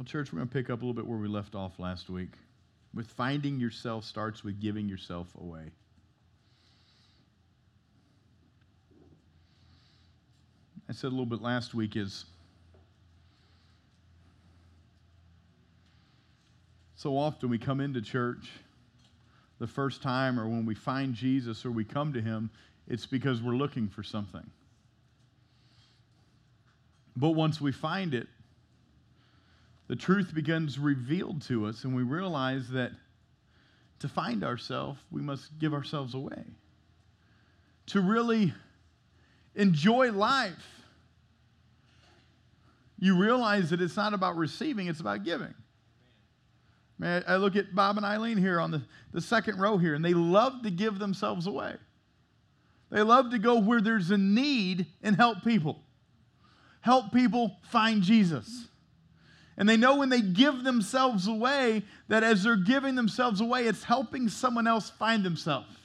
Well, church, we're going to pick up a little bit where we left off last week. With finding yourself starts with giving yourself away. I said a little bit last week is so often we come into church the first time or when we find Jesus or we come to him, it's because we're looking for something. But once we find it, the truth becomes revealed to us, and we realize that to find ourselves, we must give ourselves away. To really enjoy life, you realize that it's not about receiving, it's about giving. Man, I look at Bob and Eileen here on the, the second row here, and they love to give themselves away. They love to go where there's a need and help people. Help people find Jesus. And they know when they give themselves away that as they're giving themselves away, it's helping someone else find themselves.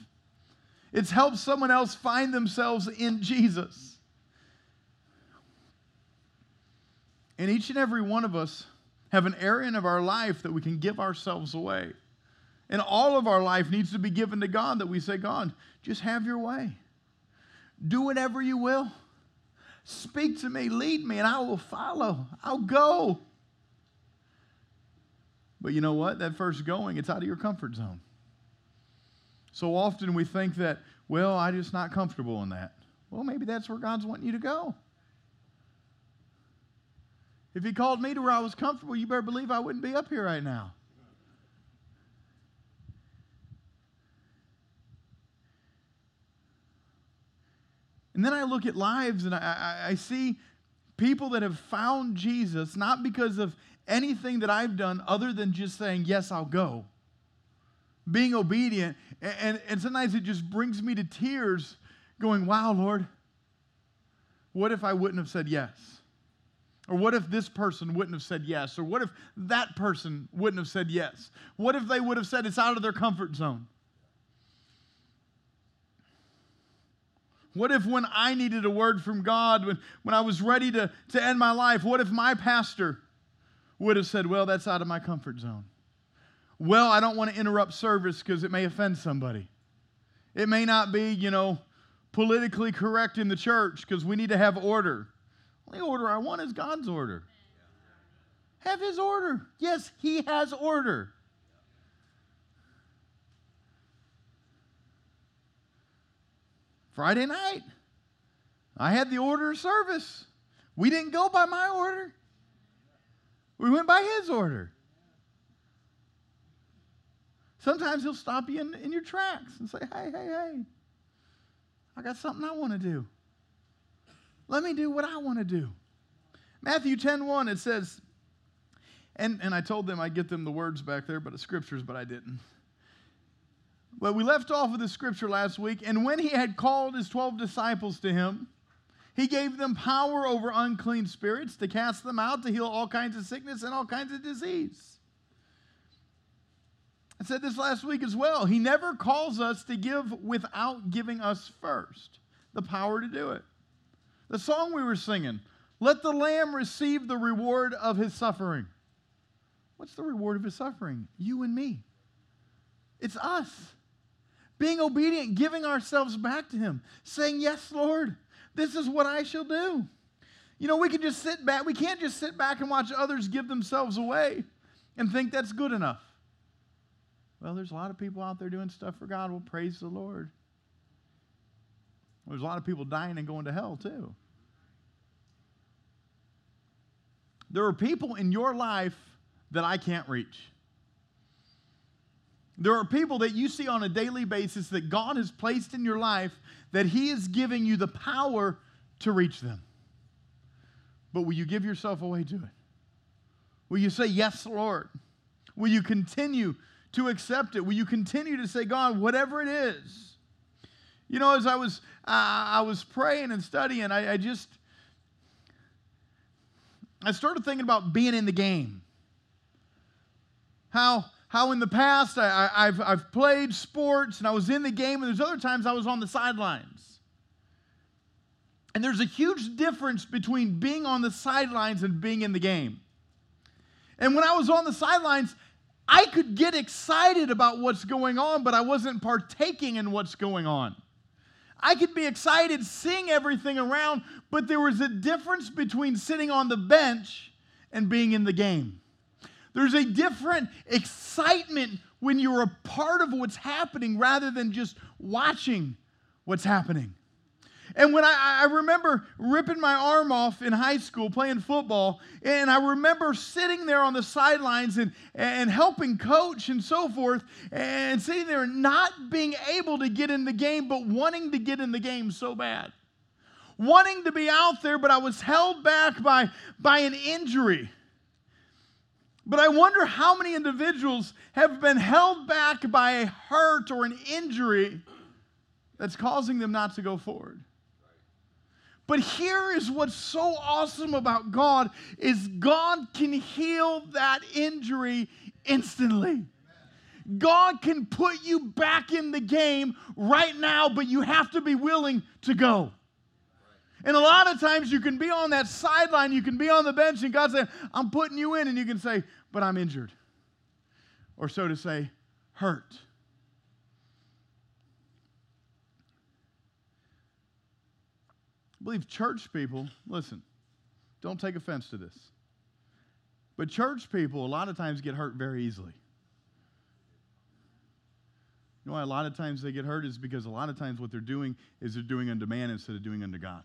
It's helped someone else find themselves in Jesus. And each and every one of us have an area of our life that we can give ourselves away. And all of our life needs to be given to God that we say, God, just have your way. Do whatever you will. Speak to me, lead me, and I will follow. I'll go. But you know what? That first going, it's out of your comfort zone. So often we think that, well, I'm just not comfortable in that. Well, maybe that's where God's wanting you to go. If He called me to where I was comfortable, you better believe I wouldn't be up here right now. And then I look at lives and I, I, I, see people that have found Jesus not because of anything that I've done other than just saying, Yes, I'll go. Being obedient. And, and, and sometimes it just brings me to tears going, Wow, Lord, what if I wouldn't have said yes? Or what if this person wouldn't have said yes? Or what if that person wouldn't have said yes? What if they would have said it's out of their comfort zone? What if when I needed a word from God, when, when I was ready to, to end my life, what if my pastor would have said, Well, that's out of my comfort zone? Well, I don't want to interrupt service because it may offend somebody. It may not be, you know, politically correct in the church because we need to have order. The order I want is God's order. Have His order. Yes, He has order. Friday night, I had the order of service. We didn't go by my order, we went by his order. Sometimes he'll stop you in, in your tracks and say, hey, hey, hey, I got something I want to do. Let me do what I want to do. Matthew 10 1, it says, and, and I told them I'd get them the words back there, but the scriptures, but I didn't. But we left off with the scripture last week. And when he had called his 12 disciples to him, he gave them power over unclean spirits to cast them out, to heal all kinds of sickness and all kinds of disease. I said this last week as well. He never calls us to give without giving us first the power to do it. The song we were singing, let the Lamb receive the reward of his suffering. What's the reward of his suffering? You and me. It's us being obedient, giving ourselves back to Him, saying, Yes, Lord, this is what I shall do. You know, we can just sit back. We can't just sit back and watch others give themselves away and think that's good enough. Well, there's a lot of people out there doing stuff for God. Well, praise the Lord. There's a lot of people dying and going to hell, too. There are people in your life that I can't reach. There are people that you see on a daily basis that God has placed in your life that He is giving you the power to reach them. But will you give yourself away to it? Will you say, Yes, Lord? Will you continue to accept it? Will you continue to say, God, whatever it is? You know, as I was, uh, I was praying and studying, I, I just, I started thinking about being in the game. How how in the past I, have I've played sports and I was in the game, and there's other times I was on the sidelines. And there's a huge difference between being on the sidelines and being in the game. And when I was on the sidelines, I could get excited about what's going on, but I wasn't partaking in what's going on. I could be excited seeing everything around, but there was a difference between sitting on the bench and being in the game. There's a different excitement when you're a part of what's happening rather than just watching what's happening. And when I, I, remember ripping my arm off in high school playing football, and I remember sitting there on the sidelines and, and helping coach and so forth, and sitting there not being able to get in the game, but wanting to get in the game so bad. Wanting to be out there, but I was held back by, by an injury. But I wonder how many individuals have been held back by a hurt or an injury that's causing them not to go forward. But here is what's so awesome about God is God can heal that injury instantly. God can put you back in the game right now, but you have to be willing to go. And a lot of times you can be on that sideline, you can be on the bench, and God say, I'm putting you in, and you can say, But I'm injured. Or so to say, hurt. I believe church people, listen, don't take offense to this. But church people, a lot of times, get hurt very easily. You know why a lot of times they get hurt is because a lot of times what they're doing is they're doing unto man instead of doing unto God.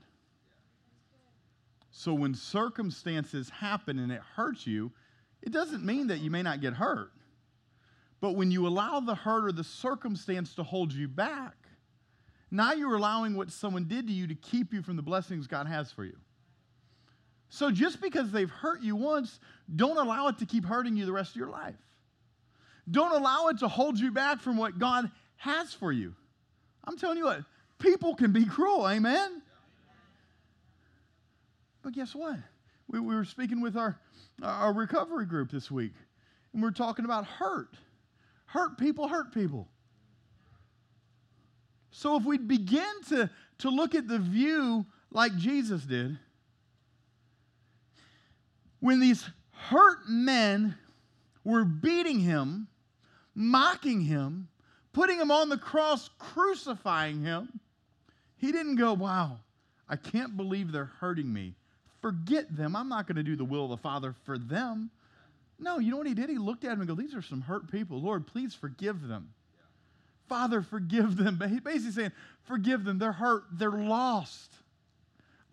So when circumstances happen and it hurts you, it doesn't mean that you may not get hurt. But when you allow the hurt or the circumstance to hold you back, now you're allowing what someone did to you to keep you from the blessings God has for you. So just because they've hurt you once, don't allow it to keep hurting you the rest of your life. Don't allow it to hold you back from what God has for you. I'm telling you what, people can be cruel, amen? But guess what? We, we were speaking with our, our recovery group this week, and we are talking about hurt. Hurt people hurt people. So if we begin to, to look at the view like Jesus did, when these hurt men were beating him, mocking him, putting him on the cross, crucifying him, he didn't go, Wow, I can't believe they're hurting me. Forget them. I'm not going to do the will of the Father for them. No, you know what he did? He looked at him and go, These are some hurt people. Lord, please forgive them. Father, forgive them. But He's basically saying, forgive them. They're hurt. They're lost.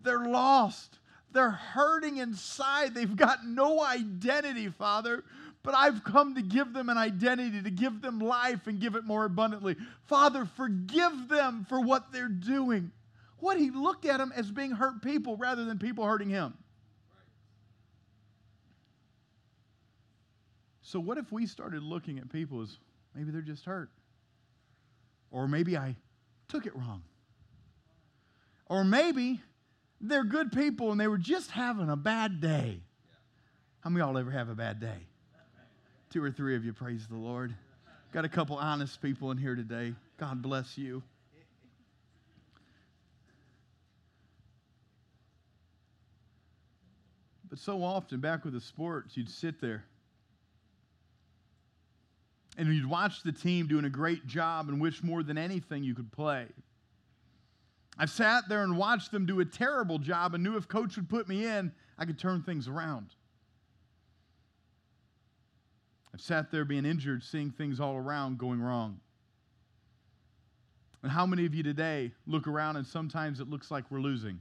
They're lost. They're hurting inside. They've got no identity, Father. But I've come to give them an identity, to give them life and give it more abundantly. Father, forgive them for what they're doing. What he looked at them as being hurt people rather than people hurting him. So, what if we started looking at people as maybe they're just hurt? Or maybe I took it wrong. Or maybe they're good people and they were just having a bad day. How many of y'all ever have a bad day? Two or three of you, praise the Lord. Got a couple honest people in here today. God bless you. But so often, back with the sports, you'd sit there and you'd watch the team doing a great job and wish more than anything you could play. I've sat there and watched them do a terrible job and knew if coach would put me in, I could turn things around. I've sat there being injured, seeing things all around going wrong. And how many of you today look around and sometimes it looks like we're losing?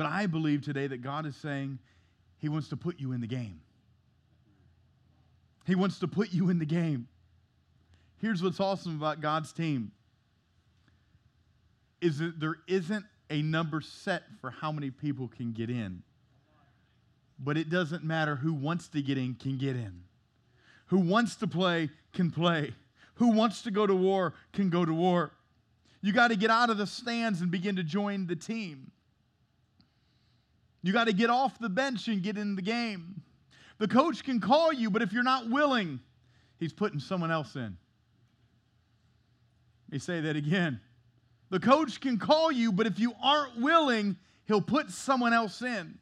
But I believe today that God is saying He wants to put you in the game. He wants to put you in the game. Here's what's awesome about God's team is that there isn't a number set for how many people can get in. But it doesn't matter who wants to get in can get in. Who wants to play can play. Who wants to go to war can go to war. You got to get out of the stands and begin to join the team. You got to get off the bench and get in the game. The coach can call you, but if you're not willing, he's putting someone else in. Let me say that again. The coach can call you, but if you aren't willing, he'll put someone else in.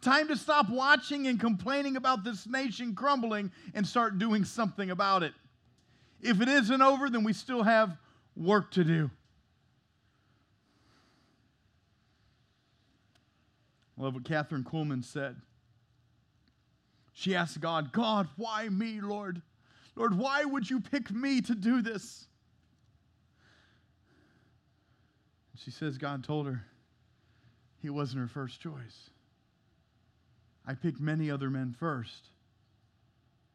Time to stop watching and complaining about this nation crumbling and start doing something about it. If it isn't over, then we still have work to do. I love what Kathryn Kuhlman said. She asked God, God, why me, Lord? Lord, why would you pick me to do this? She says God told her he wasn't her first choice. I picked many other men first,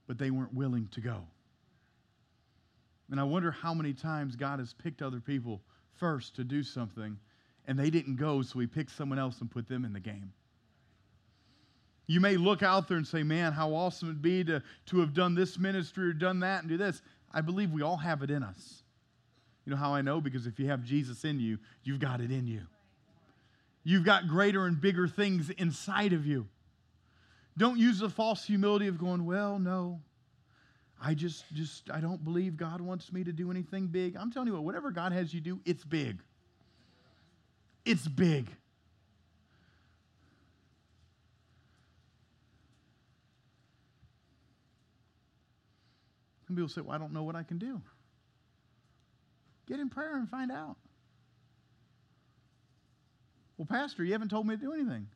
but they weren't willing to go. And I wonder how many times God has picked other people first to do something and they didn't go, so he picked someone else and put them in the game. You may look out there and say, man, how awesome it'd be to, to have done this ministry or done that and do this. I believe we all have it in us. You know how I know? Because if you have Jesus in you, you've got it in you. You've got greater and bigger things inside of you. Don't use the false humility of going, well, no. I just just I don't believe God wants me to do anything big. I'm telling you what, whatever God has you do, it's big. It's big. Some people say, Well, I don't know what I can do. Get in prayer and find out. Well, Pastor, you haven't told me to do anything.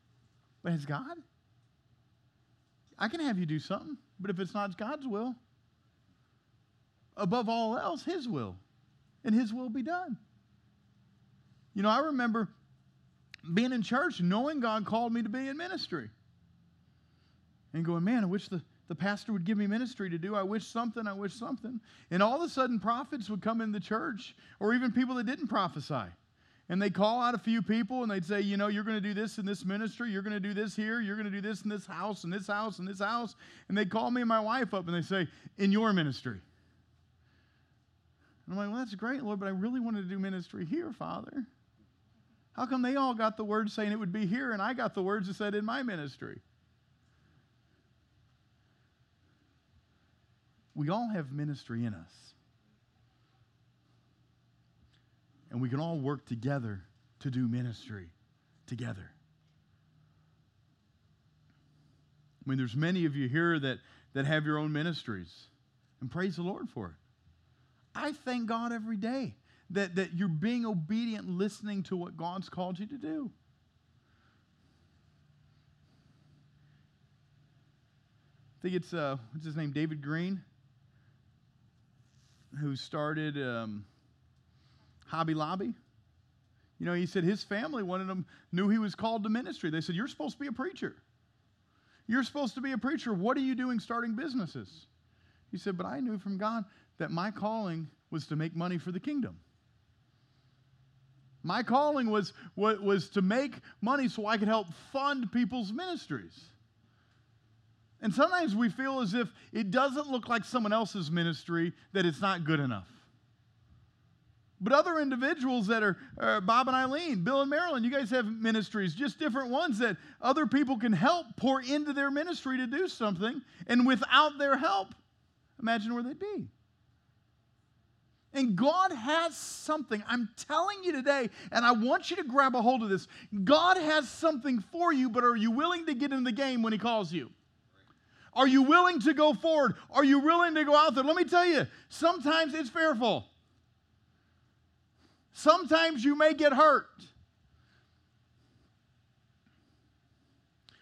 But has God? I can have you do something, but if it's not God's will, above all else, His will, and His will be done. You know, I remember being in church, knowing God called me to be in ministry, and going, man, I wish the the pastor would give me ministry to do. I wish something, I wish something. And all of a sudden, prophets would come in the church, or even people that didn't prophesy. And they'd call out a few people and they'd say, you know, you're going to do this in this ministry, you're going to do this here, you're going to do this in this house, and this house, and this house. And they'd call me and my wife up and they say, in your ministry. And I'm like, well, that's great, Lord, but I really wanted to do ministry here, Father. How come they all got the word saying it would be here, and I got the words that said in my ministry? We all have ministry in us. And we can all work together to do ministry together. I mean, there's many of you here that, that have your own ministries, and praise the Lord for it. I thank God every day that, that you're being obedient, listening to what God's called you to do. I think it's, uh, what's his name, David Green? who started um, Hobby Lobby. You know, he said his family one of them knew he was called to ministry. They said, You're supposed to be a preacher. You're supposed to be a preacher. What are you doing starting businesses? He said, But I knew from God that my calling was to make money for the kingdom. My calling was, was, to make money so I could help fund people's ministries. And sometimes we feel as if it doesn't look like someone else's ministry, that it's not good enough. But other individuals that are uh, Bob and Eileen, Bill and Marilyn, you guys have ministries, just different ones that other people can help pour into their ministry to do something. And without their help, imagine where they'd be. And God has something. I'm telling you today, and I want you to grab a hold of this. God has something for you, but are you willing to get in the game when He calls you? Are you willing to go forward? Are you willing to go out there? Let me tell you, sometimes it's fearful. Sometimes you may get hurt.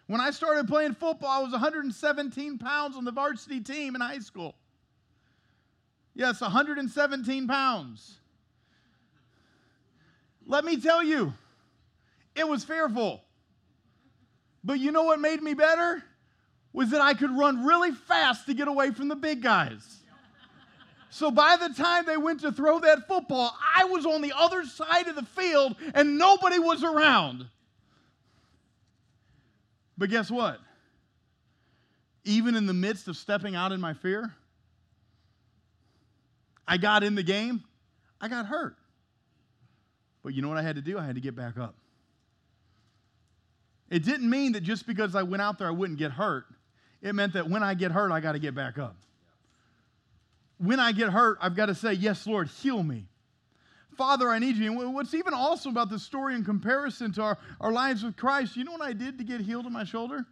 When I started playing football, I was 117 pounds on the varsity team in high school. Yes, 117 pounds. Let me tell you, it was fearful. But you know what made me better? was that I could run really fast to get away from the big guys. So by the time they went to throw that football, I was on the other side of the field and nobody was around. But guess what? Even in the midst of stepping out in my fear, I got in the game, I got hurt. But you know what I had to do? I had to get back up. It didn't mean that just because I went out there, I wouldn't get hurt. It meant that when I get hurt, I got to get back up. When I get hurt, I've got to say, Yes, Lord, heal me. Father, I need you. And what's even awesome about this story in comparison to our, our lives with Christ, you know what I did to get healed in my shoulder?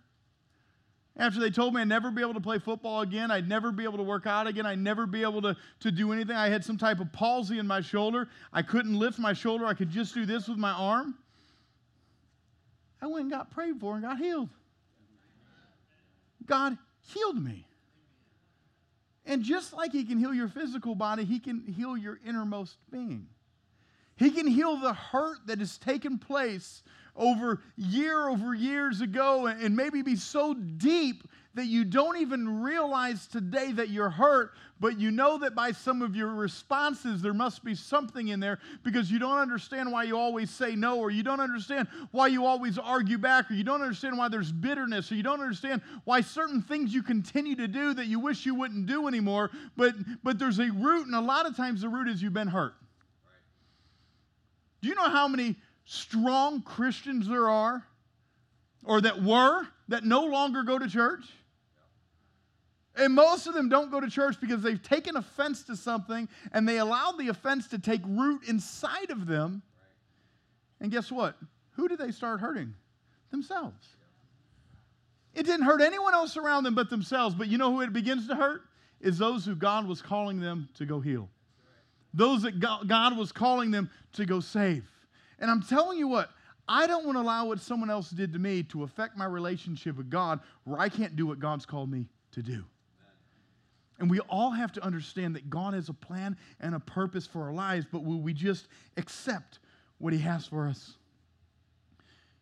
After they told me I'd never be able to play football again, I'd never be able to work out again, I'd never be able to, to do anything. I had some type of palsy in my shoulder. I couldn't lift my shoulder. I could just do this with my arm. I went and got prayed for and got healed. God healed me. And just like He can heal your physical body, He can heal your innermost being. He can heal the hurt that has taken place over year over years ago and maybe be so deep that you don't even realize today that you're hurt, but you know that by some of your responses there must be something in there because you don't understand why you always say no, or you don't understand why you always argue back, or you don't understand why there's bitterness, or you don't understand why certain things you continue to do that you wish you wouldn't do anymore, but, but there's a root, and a lot of times the root is you've been hurt. Do you know how many strong Christians there are, or that were, that no longer go to church? And most of them don't go to church because they've taken offense to something and they allowed the offense to take root inside of them. And guess what? Who did they start hurting? Themselves. It didn't hurt anyone else around them but themselves. But you know who it begins to hurt? Is those who God was calling them to go heal. Those that God was calling them to go save. And I'm telling you what, I don't want to allow what someone else did to me to affect my relationship with God where I can't do what God's called me to do. And we all have to understand that God has a plan and a purpose for our lives, but will we just accept what He has for us?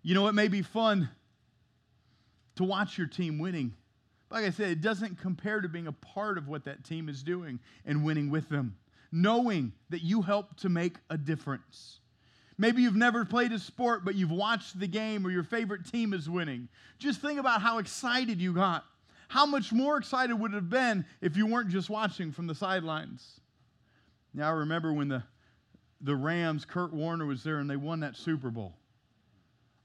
You know, it may be fun to watch your team winning. Like I said, it doesn't compare to being a part of what that team is doing and winning with them, knowing that you help to make a difference. Maybe you've never played a sport, but you've watched the game or your favorite team is winning. Just think about how excited you got how much more excited would it have been if you weren't just watching from the sidelines? Now, I remember when the, the Rams, Kurt Warner was there and they won that Super Bowl.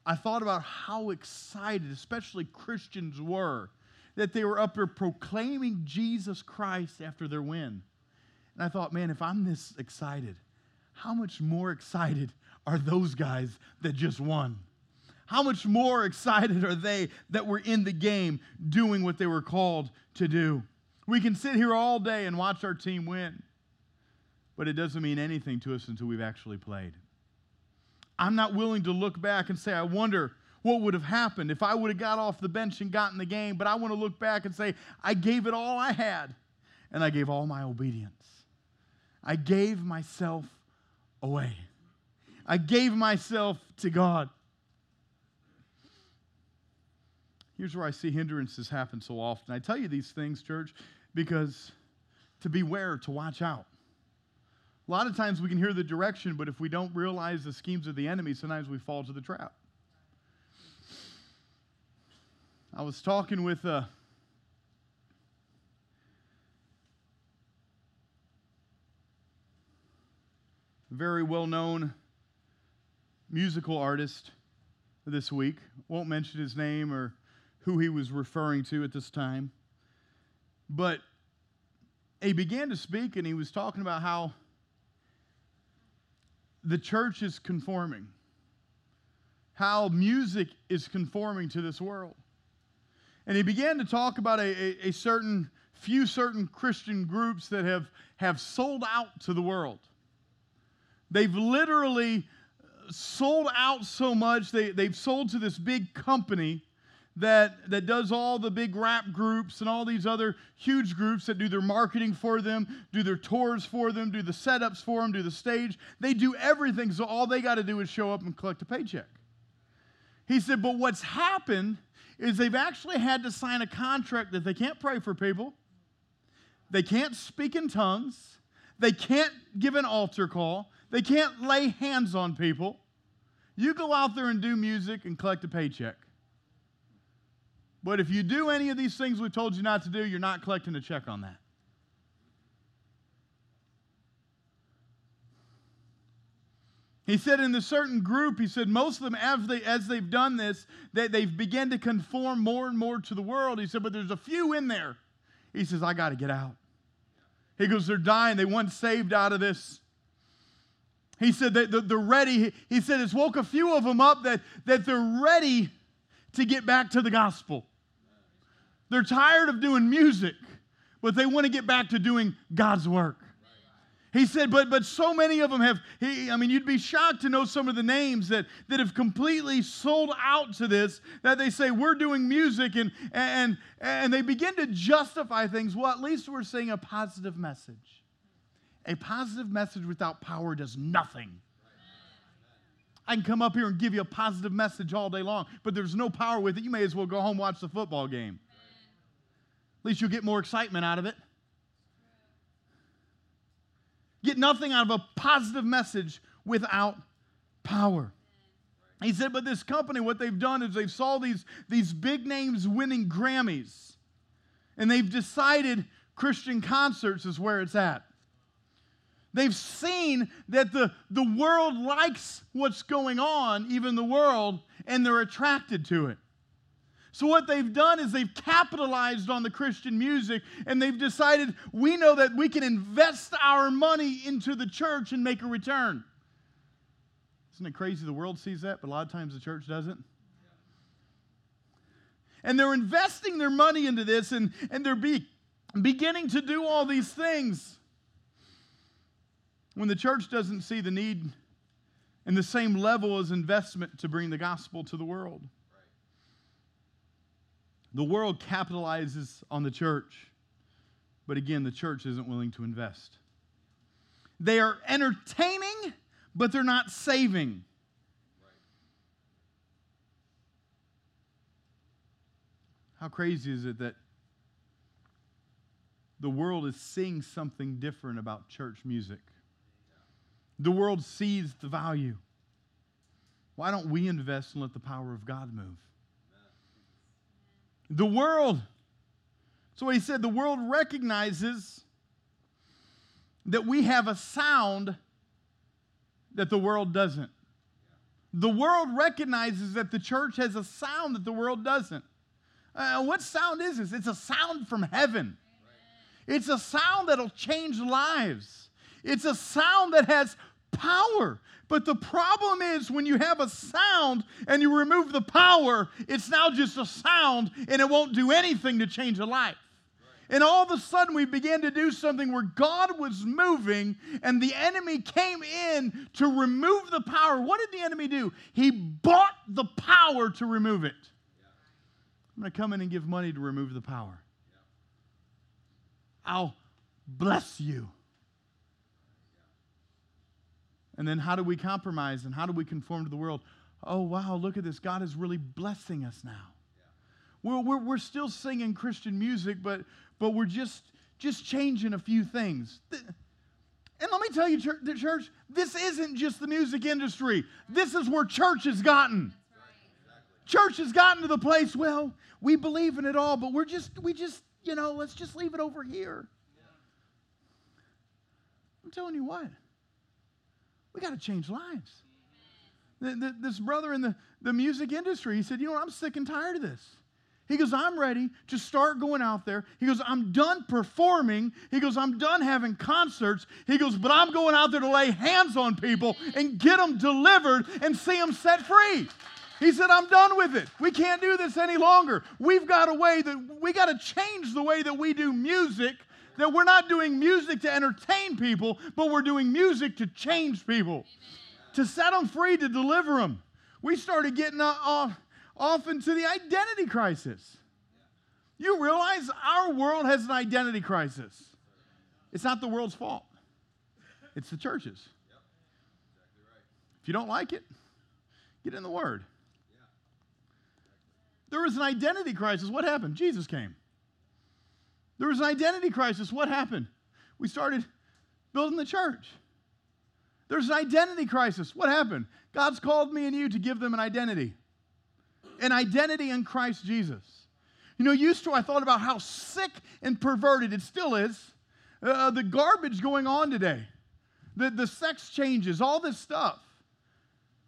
I thought about how excited, especially Christians, were that they were up there proclaiming Jesus Christ after their win. And I thought, man, if I'm this excited, how much more excited are those guys that just won? how much more excited are they that were in the game doing what they were called to do? We can sit here all day and watch our team win, but it doesn't mean anything to us until we've actually played. I'm not willing to look back and say, I wonder what would have happened if I would have got off the bench and gotten the game, but I want to look back and say, I gave it all I had, and I gave all my obedience. I gave myself away. I gave myself to God. Here's where I see hindrances happen so often. I tell you these things, church, because to beware, to watch out. A lot of times we can hear the direction, but if we don't realize the schemes of the enemy, sometimes we fall to the trap. I was talking with uh, a very well known musical artist this week. Won't mention his name or who he was referring to at this time. But he began to speak and he was talking about how the church is conforming, how music is conforming to this world. And he began to talk about a, a, a certain few certain Christian groups that have, have sold out to the world. They've literally sold out so much, they, they've sold to this big company that, that does all the big rap groups and all these other huge groups that do their marketing for them, do their tours for them, do the setups for them, do the stage. They do everything, so all they got to do is show up and collect a paycheck. He said, but what's happened is they've actually had to sign a contract that they can't pray for people, they can't speak in tongues, they can't give an altar call, they can't lay hands on people. You go out there and do music and collect a paycheck. But if you do any of these things we've told you not to do, you're not collecting a check on that. He said in the certain group, he said most of them, as, they, as they've done this, they, they've begun to conform more and more to the world. He said, but there's a few in there. He says, I got to get out. He goes, they're dying. They want saved out of this. He said that they're ready. He said it's woke a few of them up that, that they're ready to get back to the gospel. They're tired of doing music, but they want to get back to doing God's work. He said, but but so many of them have, he, I mean, you'd be shocked to know some of the names that, that have completely sold out to this, that they say, we're doing music, and, and, and they begin to justify things. Well, at least we're saying a positive message. A positive message without power does nothing. I can come up here and give you a positive message all day long, but there's no power with it. You may as well go home watch the football game. At least you'll get more excitement out of it. Get nothing out of a positive message without power. He said, but this company, what they've done is they've saw these, these big names winning Grammys, and they've decided Christian concerts is where it's at. They've seen that the, the world likes what's going on, even the world, and they're attracted to it. So, what they've done is they've capitalized on the Christian music and they've decided we know that we can invest our money into the church and make a return. Isn't it crazy the world sees that, but a lot of times the church doesn't? And they're investing their money into this and, and they're be, beginning to do all these things when the church doesn't see the need and the same level as investment to bring the gospel to the world. The world capitalizes on the church, but again, the church isn't willing to invest. They are entertaining, but they're not saving. How crazy is it that the world is seeing something different about church music? The world sees the value. Why don't we invest and let the power of God move? The world. So he said the world recognizes that we have a sound that the world doesn't. The world recognizes that the church has a sound that the world doesn't. Uh, what sound is this? It's a sound from heaven. It's a sound that'll change lives. It's a sound that has power. But the problem is when you have a sound and you remove the power, it's now just a sound and it won't do anything to change a life. And all of a sudden, we began to do something where God was moving and the enemy came in to remove the power. What did the enemy do? He bought the power to remove it. I'm going to come in and give money to remove the power. I'll bless you. And then how do we compromise and how do we conform to the world? Oh, wow, look at this. God is really blessing us now. Yeah. We're, we're, we're still singing Christian music, but, but we're just, just changing a few things. And let me tell you, church, the church, this isn't just the music industry. This is where church has gotten. Church has gotten to the place, well, we believe in it all, but we're just, we just, you know, let's just leave it over here. I'm telling you what. We got to change lives. The, the, this brother in the, the music industry, he said, You know what? I'm sick and tired of this. He goes, I'm ready to start going out there. He goes, I'm done performing. He goes, I'm done having concerts. He goes, but I'm going out there to lay hands on people and get them delivered and see them set free. He said, I'm done with it. We can't do this any longer. We've got a way that we got to change the way that we do music that we're not doing music to entertain people, but we're doing music to change people, Amen. to set them free, to deliver them. We started getting uh, off, off into the identity crisis. You realize our world has an identity crisis. It's not the world's fault, it's the church's. If you don't like it, get in the Word. There was an identity crisis. What happened? Jesus came. There was an identity crisis. What happened? We started building the church. There's an identity crisis. What happened? God's called me and you to give them an identity an identity in Christ Jesus. You know, used to I thought about how sick and perverted it still is, uh, the garbage going on today, the, the sex changes, all this stuff.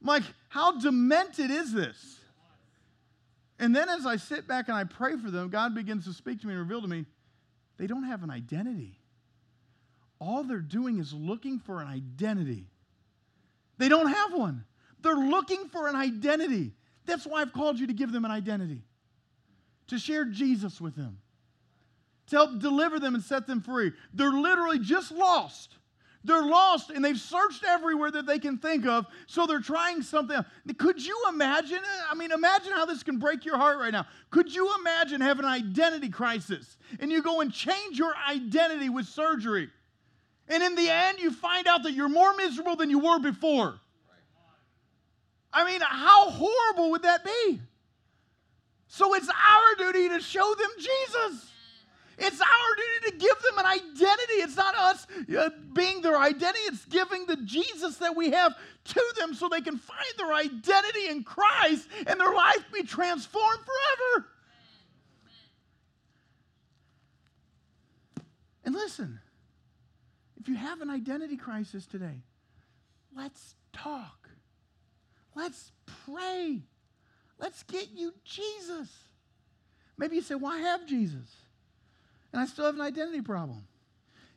I'm like, how demented is this? And then as I sit back and I pray for them, God begins to speak to me and reveal to me they don't have an identity. All they're doing is looking for an identity. They don't have one. They're looking for an identity. That's why I've called you to give them an identity. to share Jesus with them, to help deliver them and set them free. They're literally just lost. They're lost and they've searched everywhere that they can think of, so they're trying something. Could you imagine? I mean, imagine how this can break your heart right now. Could you imagine having an identity crisis and you go and change your identity with surgery? And in the end, you find out that you're more miserable than you were before. I mean, how horrible would that be? So it's our duty to show them Jesus. It's our duty to give them an identity. It's not us uh, being their identity, it's giving the Jesus that we have to them so they can find their identity in Christ and their life be transformed forever. And listen, if you have an identity crisis today, let's talk. Let's pray. Let's get you Jesus. Maybe you say, Why have Jesus? And I still have an identity problem.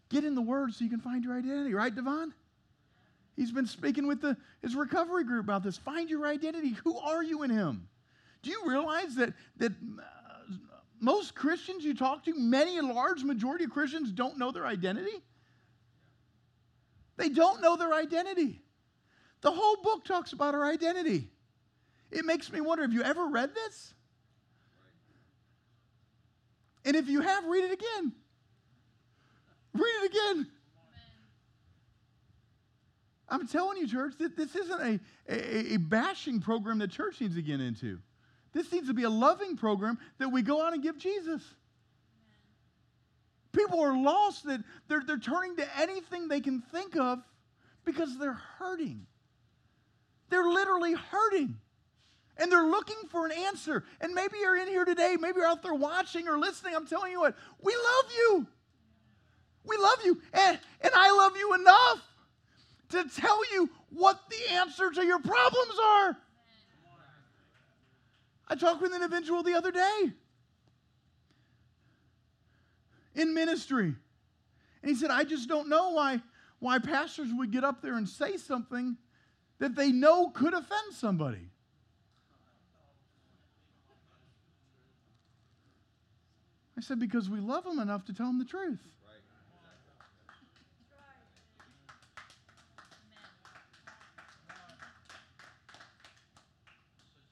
Get in the Word so you can find your identity, right, Devon? He's been speaking with the, his recovery group about this. Find your identity. Who are you in Him? Do you realize that, that uh, most Christians you talk to, many, a large majority of Christians don't know their identity? They don't know their identity. The whole book talks about our identity. It makes me wonder have you ever read this? And if you have, read it again. Read it again. I'm telling you, church, that this isn't a, a, a, bashing program that church needs to get into. This needs to be a loving program that we go out and give Jesus. People are lost that they're, they're turning to anything they can think of because they're hurting. They're literally hurting. And they're looking for an answer. And maybe you're in here today, maybe you're out there watching or listening. I'm telling you what, we love you. We love you. And, and I love you enough to tell you what the answer to your problems are. I talked with an individual the other day in ministry. And he said, I just don't know why, why pastors would get up there and say something that they know could offend somebody. Said, because we love them enough to tell them the truth.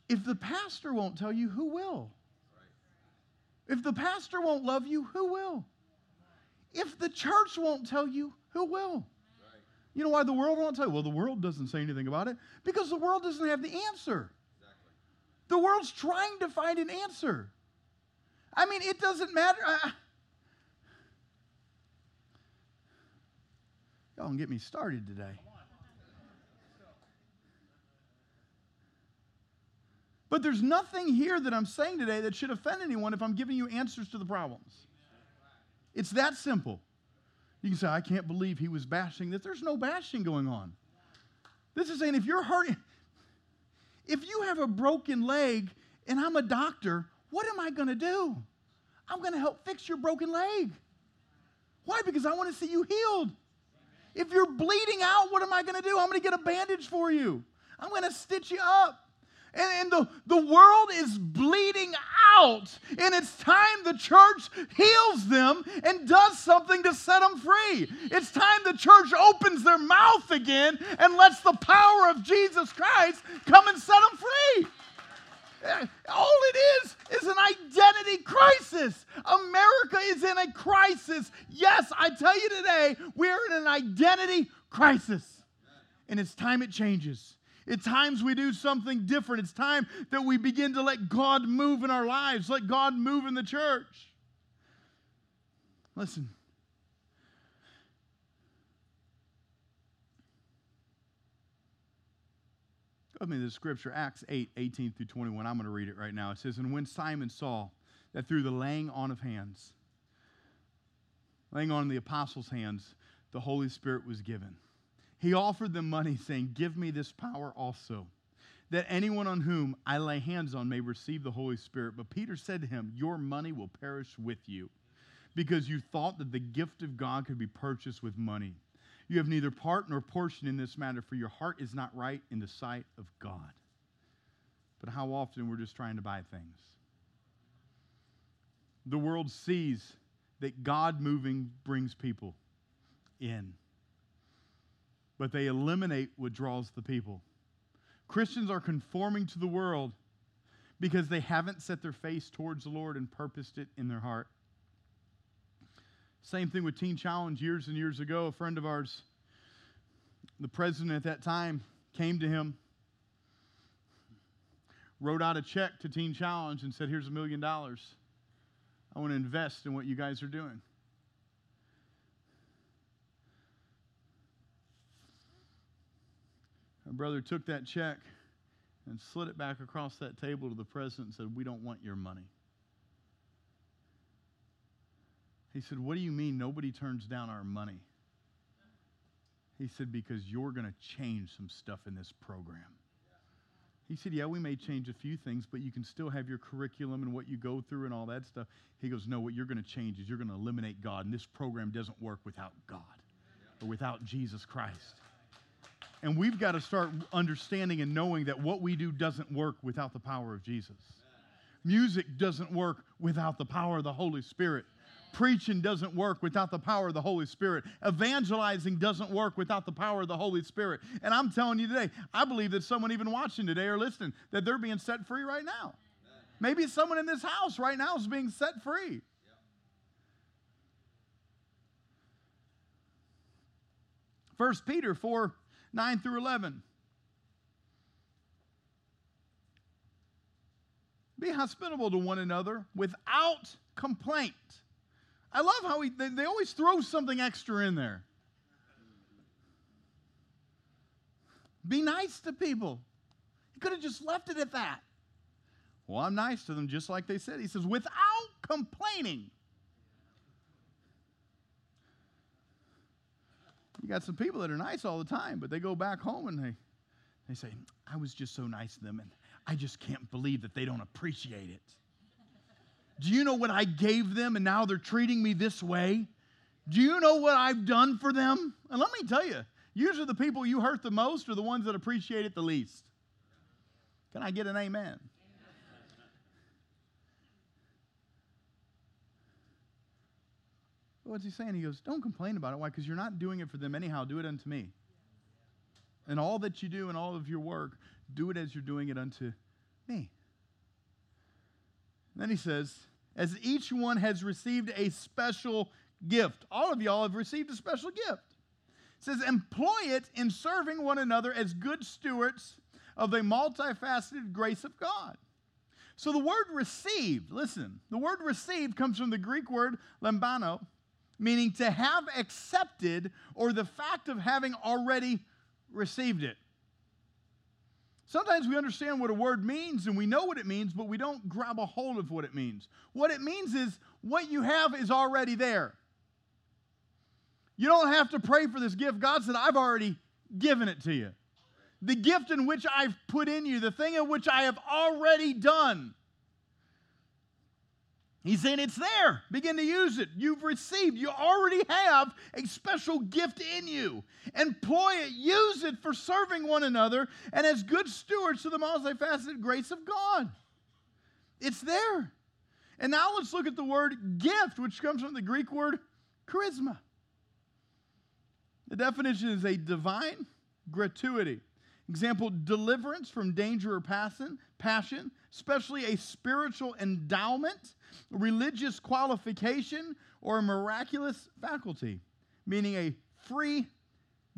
If the pastor won't tell you, who will? If the pastor won't love you, who will? If the church won't tell you, who will? You know why the world won't tell you? Well, the world doesn't say anything about it because the world doesn't have the answer. The world's trying to find an answer. I mean, it doesn't matter. I, y'all don't get me started today. But there's nothing here that I'm saying today that should offend anyone if I'm giving you answers to the problems. It's that simple. You can say, I can't believe he was bashing this. There's no bashing going on. This is saying if you're hurting, if you have a broken leg and I'm a doctor, what am I going to do? I'm going to help fix your broken leg. Why? Because I want to see you healed. If you're bleeding out, what am I going to do? I'm going to get a bandage for you. I'm going to stitch you up. And, and, the, the world is bleeding out. And it's time the church heals them and does something to set them free. It's time the church opens their mouth again and lets the power of Jesus Christ come and set them free. All it is is an identity crisis. America is in a crisis. Yes, I tell you today, we're in an identity crisis. And it's time it changes. It's times we do something different. It's time that we begin to let God move in our lives, let God move in the church. Listen. Go with me to the scripture, Acts 8, 18 through 21. I'm going to read it right now. It says, And when Simon saw that through the laying on of hands, laying on the apostles' hands, the Holy Spirit was given he offered them money, saying, Give me this power also, that anyone on whom I lay hands on may receive the Holy Spirit. But Peter said to him, Your money will perish with you, because you thought that the gift of God could be purchased with money. You have neither part nor portion in this matter, for your heart is not right in the sight of God. But how often we're just trying to buy things. the world sees that God moving brings people in. But they eliminate what draws the people. Christians are conforming to the world because they haven't set their face towards the Lord and purposed it in their heart. Same thing with Teen Challenge years and years ago. A friend of ours, the president at that time, came to him, wrote out a check to Teen Challenge, and said, Here's a million dollars. I want to invest in what you guys are doing. My brother took that check and slid it back across that table to the president and said, We don't want your money. He said, What do you mean nobody turns down our money? He said, Because you're going to change some stuff in this program. He said, Yeah, we may change a few things, but you can still have your curriculum and what you go through and all that stuff. He goes, No, what you're going to change is you're going to eliminate God, and this program doesn't work without God or without Jesus Christ. And we've got to start understanding and knowing that what we do doesn't work without the power of Jesus. Music doesn't work without the power of the Holy Spirit. Preaching doesn't work without the power of the Holy Spirit. Evangelizing doesn't work without the power of the Holy Spirit. And I'm telling you today, I believe that someone even watching today or listening, that they're being set free right now. Maybe someone in this house right now is being set free. First Peter 4 9 through 11. Be hospitable to one another without complaint. I love how he, they, they always throw something extra in there. Be nice to people. He could have just left it at that. Well, I'm nice to them just like they said. He says, without complaining. You got some people that are nice all the time, but they go back home and they, they say, I was just so nice to them, and I just can't believe that they don't appreciate it. Do you know what I gave them and now they're treating me this way? Do you know what I've done for them? And let me tell you, usually the people you hurt the most are the ones that appreciate it the least. Can I get an amen? What's he saying? He goes, Don't complain about it. Why? Because you're not doing it for them anyhow. Do it unto me. And all that you do and all of your work, do it as you're doing it unto me. And then he says, As each one has received a special gift, all of y'all have received a special gift. It says, Employ it in serving one another as good stewards of the multifaceted grace of God. So the word received, listen, the word received comes from the Greek word lambano, meaning to have accepted or the fact of having already received it. Sometimes we understand what a word means and we know what it means, but we don't grab a hold of what it means. What it means is what you have is already there. You don't have to pray for this gift. God said, I've already given it to you. The gift in which I've put in you, the thing in which I have already done. He's saying it's there. Begin to use it. You've received, you already have a special gift in you. Employ it, use it for serving one another and as good stewards to the multifaceted grace of God. It's there. And now let's look at the word gift, which comes from the Greek word charisma. The definition is a divine gratuity. Example, deliverance from danger or passion, passion, especially a spiritual endowment, religious qualification, or a miraculous faculty, meaning a free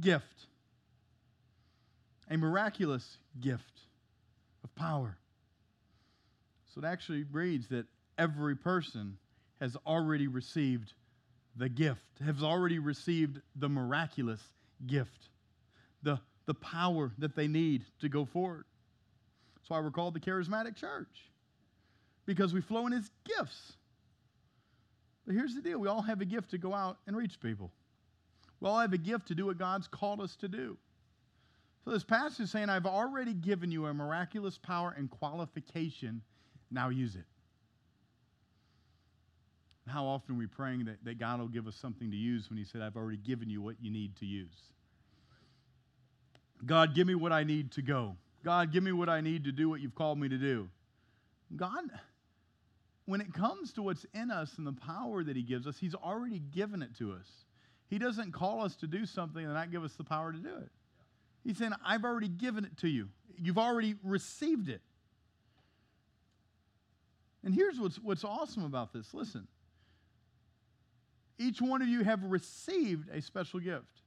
gift, a miraculous gift of power. So it actually reads that every person has already received the gift, has already received the miraculous gift, the the power that they need to go forward. That's why we're called the charismatic church, because we flow in his gifts. But here's the deal we all have a gift to go out and reach people, we all have a gift to do what God's called us to do. So this passage is saying, I've already given you a miraculous power and qualification. Now use it. How often are we praying that, that God will give us something to use when He said, I've already given you what you need to use? God, give me what I need to go. God, give me what I need to do what you've called me to do. God, when it comes to what's in us and the power that He gives us, He's already given it to us. He doesn't call us to do something and not give us the power to do it. He's saying, I've already given it to you. You've already received it. And here's what's, what's awesome about this listen, each one of you have received a special gift.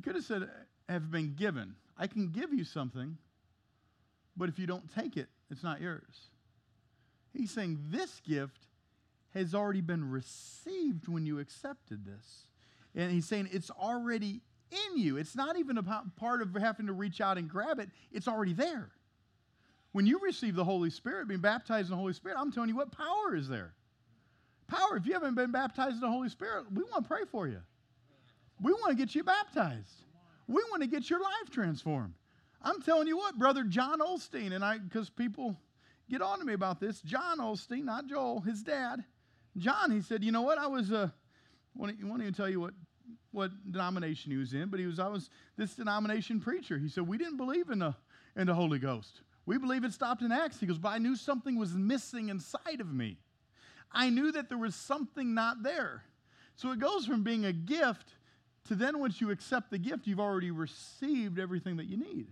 He could have said, have been given. I can give you something, but if you don't take it, it's not yours. He's saying this gift has already been received when you accepted this. And he's saying it's already in you. It's not even a part of having to reach out and grab it, it's already there. When you receive the Holy Spirit, being baptized in the Holy Spirit, I'm telling you what power is there. Power, if you haven't been baptized in the Holy Spirit, we want to pray for you. We want to get you baptized. We want to get your life transformed. I'm telling you what, brother John Osteen, and I, because people get on to me about this, John Osteen, not Joel, his dad, John, he said, you know what, I was, uh, won't even tell you what what denomination he was in, but he was I was this denomination preacher. He said we didn't believe in the in the Holy Ghost. We believe it stopped in Acts. He goes, but I knew something was missing inside of me. I knew that there was something not there. So it goes from being a gift to then once you accept the gift, you've already received everything that you need.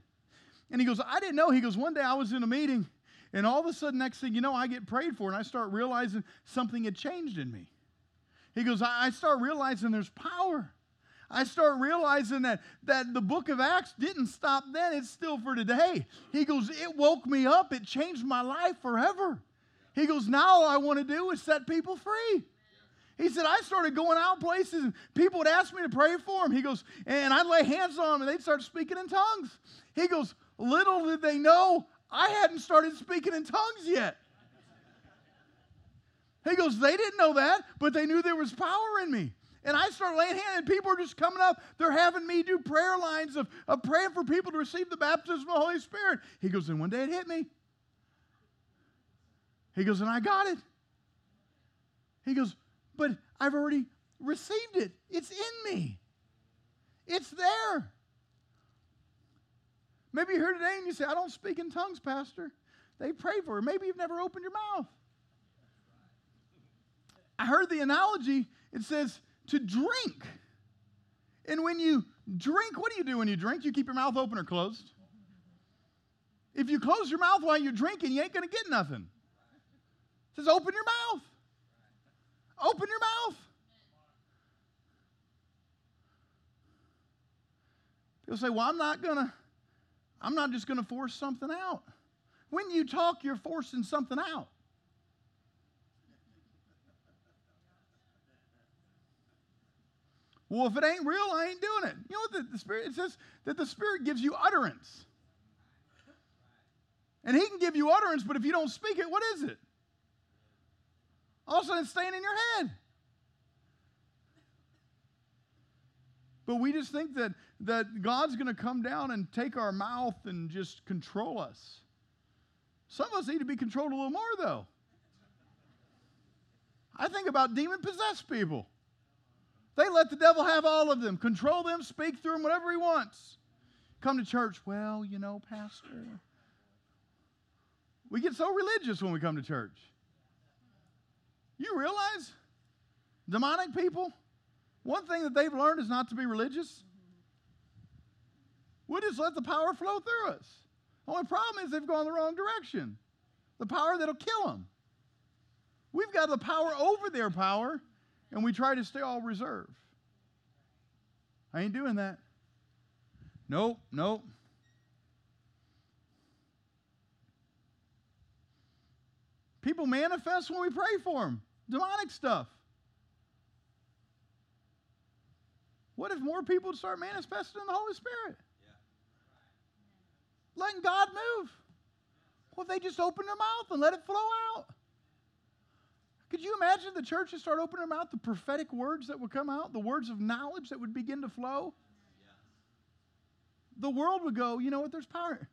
And he goes, I didn't know. He goes, one day I was in a meeting, and all of a sudden, next thing you know, I get prayed for, and I start realizing something had changed in me. He goes, I start realizing there's power. I start realizing that, that the book of Acts didn't stop then, it's still for today. He goes, It woke me up, it changed my life forever. He goes, Now all I want to do is set people free. He said, I started going out places and people would ask me to pray for them. He goes, and I'd lay hands on them and they'd start speaking in tongues. He goes, Little did they know I hadn't started speaking in tongues yet. He goes, They didn't know that, but they knew there was power in me. And I start laying hands, and people are just coming up. They're having me do prayer lines of, of praying for people to receive the baptism of the Holy Spirit. He goes, and one day it hit me. He goes, and I got it. He goes, but I've already received it. It's in me. It's there. Maybe you're here today and you say, I don't speak in tongues, Pastor. They pray for it. Maybe you've never opened your mouth. I heard the analogy. It says, to drink. And when you drink, what do you do when you drink? You keep your mouth open or closed. If you close your mouth while you're drinking, you ain't going to get nothing. It says, open your mouth. Open your mouth. People say, well, I'm not going to, I'm not just going to force something out. When you talk, you're forcing something out. Well, if it ain't real, I ain't doing it. You know what the, the Spirit it says? That the Spirit gives you utterance. And He can give you utterance, but if you don't speak it, what is it? All of a sudden, it's staying in your head. But we just think that, that God's going to come down and take our mouth and just control us. Some of us need to be controlled a little more, though. I think about demon possessed people. They let the devil have all of them, control them, speak through them, whatever he wants. Come to church. Well, you know, Pastor. We get so religious when we come to church. You realize demonic people, one thing that they've learned is not to be religious. We just let the power flow through us. Only problem is they've gone the wrong direction. The power that'll kill them. We've got the power over their power, and we try to stay all reserved. I ain't doing that. Nope, nope. People manifest when we pray for them. Demonic stuff. What if more people start manifesting in the Holy Spirit? Yeah. Letting God move. Well, if they just open their mouth and let it flow out. Could you imagine the church would start opening their mouth, the prophetic words that would come out, the words of knowledge that would begin to flow? The world would go, you know what, there's power.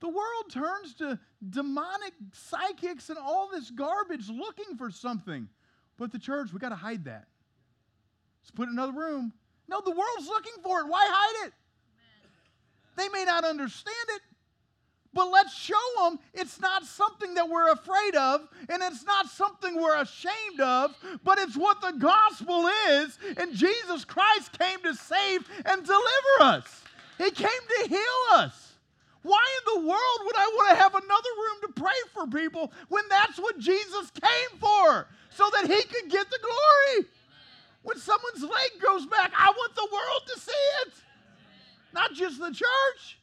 The world turns to demonic psychics and all this garbage looking for something. But the church, we got to hide that. Let's put it in another room. No, the world's looking for it. Why hide it? They may not understand it, but let's show them it's not something that we're afraid of, and it's not something we're ashamed of, but it's what the gospel is. And Jesus Christ came to save and deliver us, He came to heal us. Why in the world would I want to have another room to pray for people when that's what Jesus came for? So that He could get the glory. When someone's leg goes back, I want the world to see it, not just the church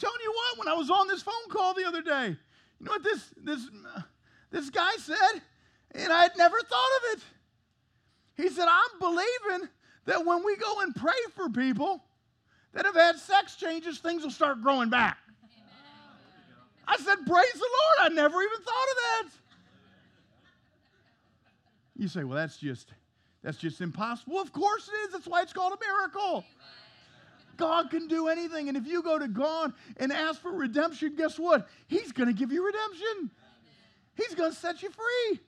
telling you what, when I was on this phone call the other day, you know what this this this guy said, and I had never thought of it. He said, "I'm believing that when we go and pray for people that have had sex changes, things will start growing back." I said, "Praise the Lord! I never even thought of that." You say, "Well, that's just that's just impossible." Of course it is. That's why it's called a miracle. God can do anything. And if you go to God and ask for redemption, guess what? He's going to give you redemption. He's going to set you free.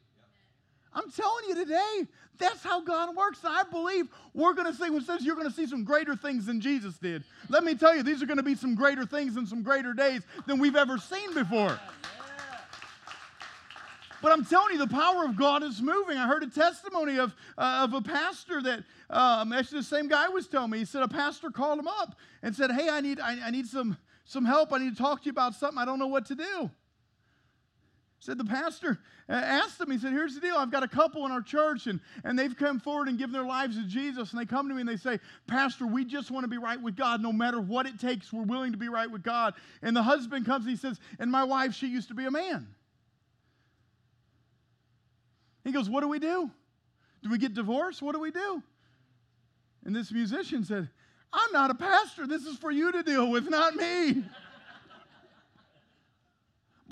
I'm telling you today, that's how God works. And I believe we're going to see, when says you're going to see some greater things than Jesus did. Let me tell you, these are going to be some greater things and some greater days than we've ever seen before. But I'm telling you, the power of God is moving. I heard a testimony of, uh, of a pastor that um, actually the same guy was telling me. He said a pastor called him up and said, "Hey, I need I, I need some some help. I need to talk to you about something. I don't know what to do." Said the pastor uh, asked him, he said, Here's the deal. I've got a couple in our church, and, and they've come forward and given their lives to Jesus. And they come to me and they say, Pastor, we just want to be right with God. No matter what it takes, we're willing to be right with God. And the husband comes and he says, And my wife, she used to be a man. He goes, What do we do? Do we get divorced? What do we do? And this musician said, I'm not a pastor. This is for you to deal with, not me.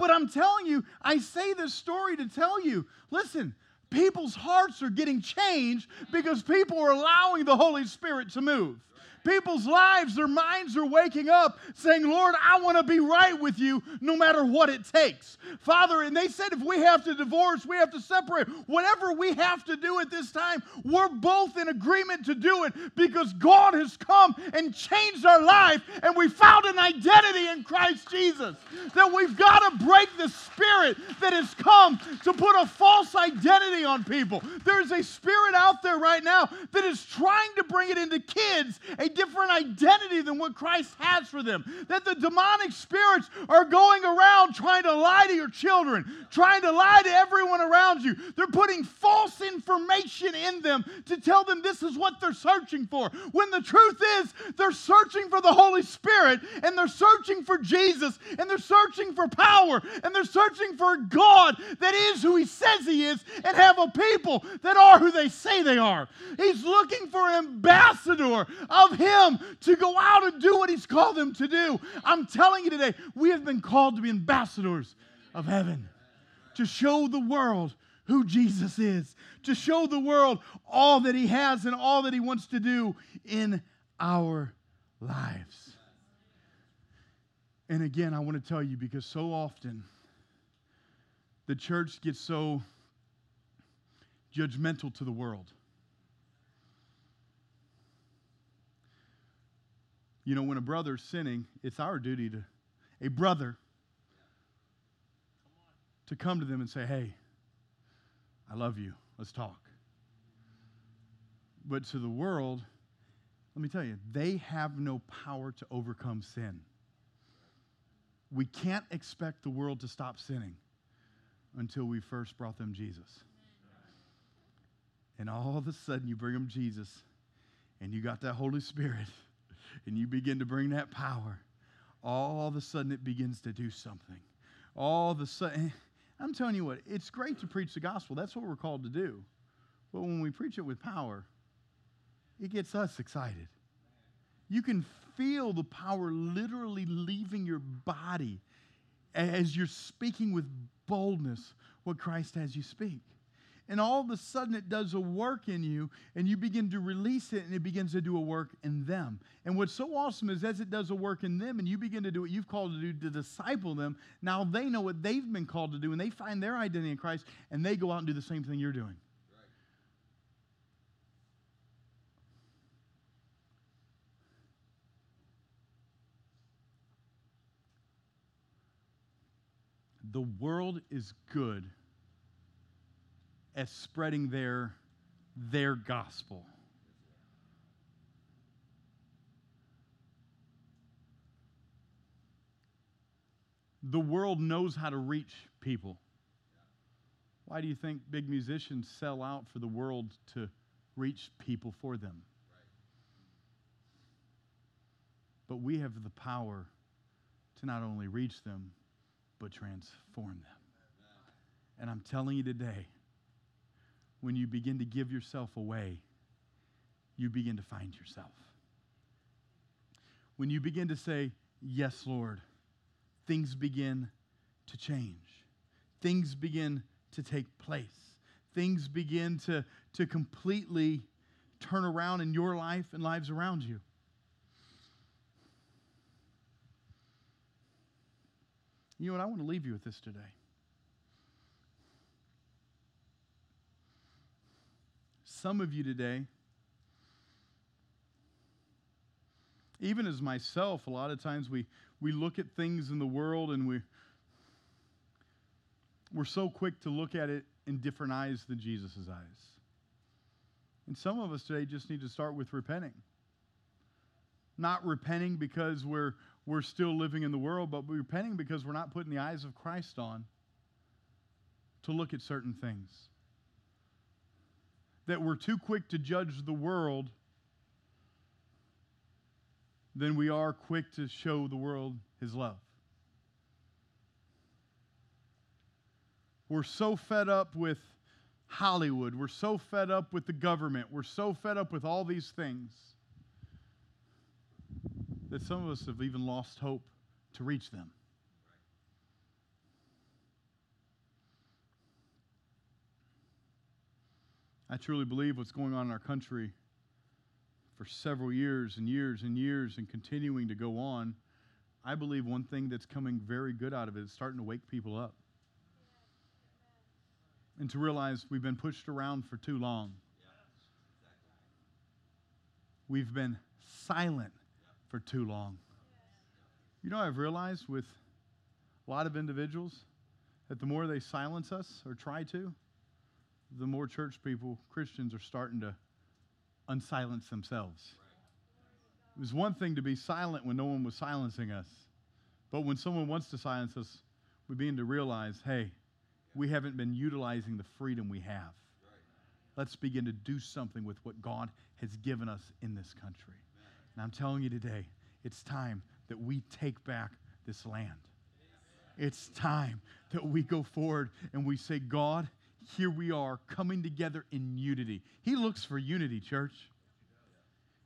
But I'm telling you, I say this story to tell you listen, people's hearts are getting changed because people are allowing the Holy Spirit to move people's lives, their minds are waking up saying, Lord, I want to be right with you no matter what it takes. Father, and they said if we have to divorce, we have to separate, whatever we have to do at this time, we're both in agreement to do it because God has come and changed our life and we found an identity in Christ Jesus. That we've got to break the spirit that has come to put a false identity on people. There's a spirit out there right now that is trying to bring it into kids, a different identity than what Christ has for them. That the demonic spirits are going around trying to lie to your children, trying to lie to everyone around you. They're putting false information in them to tell them this is what they're searching for. When the truth is, they're searching for the Holy Spirit and they're searching for Jesus and they're searching for power and they're searching for God that is who He says He is and have a people that are who they say they are. He's looking for an ambassador of him to go out and do what He's called them to do. I'm telling you today, we have been called to be ambassadors of heaven, to show the world who Jesus is, to show the world all that He has and all that He wants to do in our lives. And again, I want to tell you because so often the church gets so judgmental to the world. You know, when a brother's sinning, it's our duty to, a brother, to come to them and say, hey, I love you. Let's talk. But to the world, let me tell you, they have no power to overcome sin. We can't expect the world to stop sinning until we first brought them Jesus. And all of a sudden, you bring them Jesus, and you got that Holy Spirit and you begin to bring that power, all of a sudden it begins to do something. All of a sudden, I'm telling you what, it's great to preach the gospel. That's what we're called to do. But when we preach it with power, it gets us excited. You can feel the power literally leaving your body as you're speaking with boldness what Christ has you speak and all of a sudden it does a work in you, and you begin to release it, and it begins to do a work in them. And what's so awesome is as it does a work in them, and you begin to do what you've called to do to disciple them, now they know what they've been called to do, and they find their identity in Christ, and they go out and do the same thing you're doing. the world is good at spreading their, their gospel. The world knows how to reach people. Why do you think big musicians sell out for the world to reach people for them? But we have the power to not only reach them, but transform them. And I'm telling you today, when you begin to give yourself away, you begin to find yourself. When you begin to say, Yes, Lord, things begin to change. Things begin to take place. Things begin to, to completely turn around in your life and lives around you. You know what? I want to leave you with this today. Some of you today, even as myself, a lot of times we, we look at things in the world and we, we're so quick to look at it in different eyes than Jesus' eyes. And some of us today just need to start with repenting. Not repenting because we're, we're still living in the world, but repenting because we're not putting the eyes of Christ on to look at certain things. That we're too quick to judge the world than we are quick to show the world his love. We're so fed up with Hollywood. We're so fed up with the government. We're so fed up with all these things that some of us have even lost hope to reach them. I truly believe what's going on in our country for several years and years and years and continuing to go on, I believe one thing that's coming very good out of it is starting to wake people up. And to realize we've been pushed around for too long. We've been silent for too long. You know, I've realized with a lot of individuals that the more they silence us or try to, the more church people, Christians, are starting to unsilence themselves. It was one thing to be silent when no one was silencing us, but when someone wants to silence us, we begin to realize hey, we haven't been utilizing the freedom we have. Let's begin to do something with what God has given us in this country. And I'm telling you today, it's time that we take back this land. It's time that we go forward and we say, God, here we are coming together in unity. He looks for unity, church.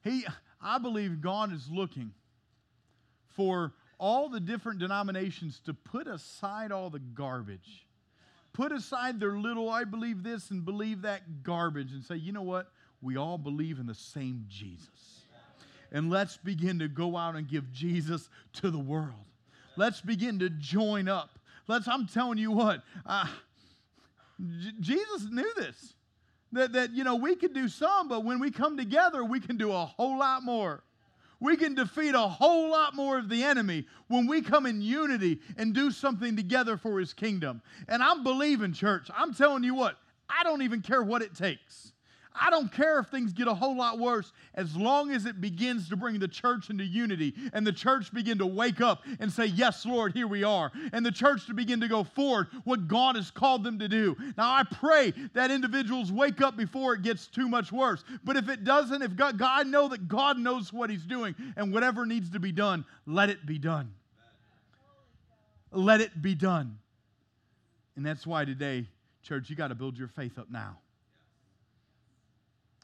He, I believe God is looking for all the different denominations to put aside all the garbage. Put aside their little, I believe this and believe that garbage and say, you know what? We all believe in the same Jesus and let's begin to go out and give Jesus to the world. Let's begin to join up. Let's, I'm telling you what, J- Jesus knew this. That, that, you know, we can do some, but when we come together, we can do a whole lot more. We can defeat a whole lot more of the enemy when we come in unity and do something together for his kingdom. And I'm believing, church. I'm telling you what, I don't even care what it takes. I don't care if things get a whole lot worse as long as it begins to bring the church into unity and the church begin to wake up and say, Yes, Lord, here we are. And the church to begin to go forward what God has called them to do. Now, I pray that individuals wake up before it gets too much worse. But if it doesn't, if God, God know that God knows what He's doing and whatever needs to be done, let it be done. Let it be done. And that's why today, church, you got to build your faith up now.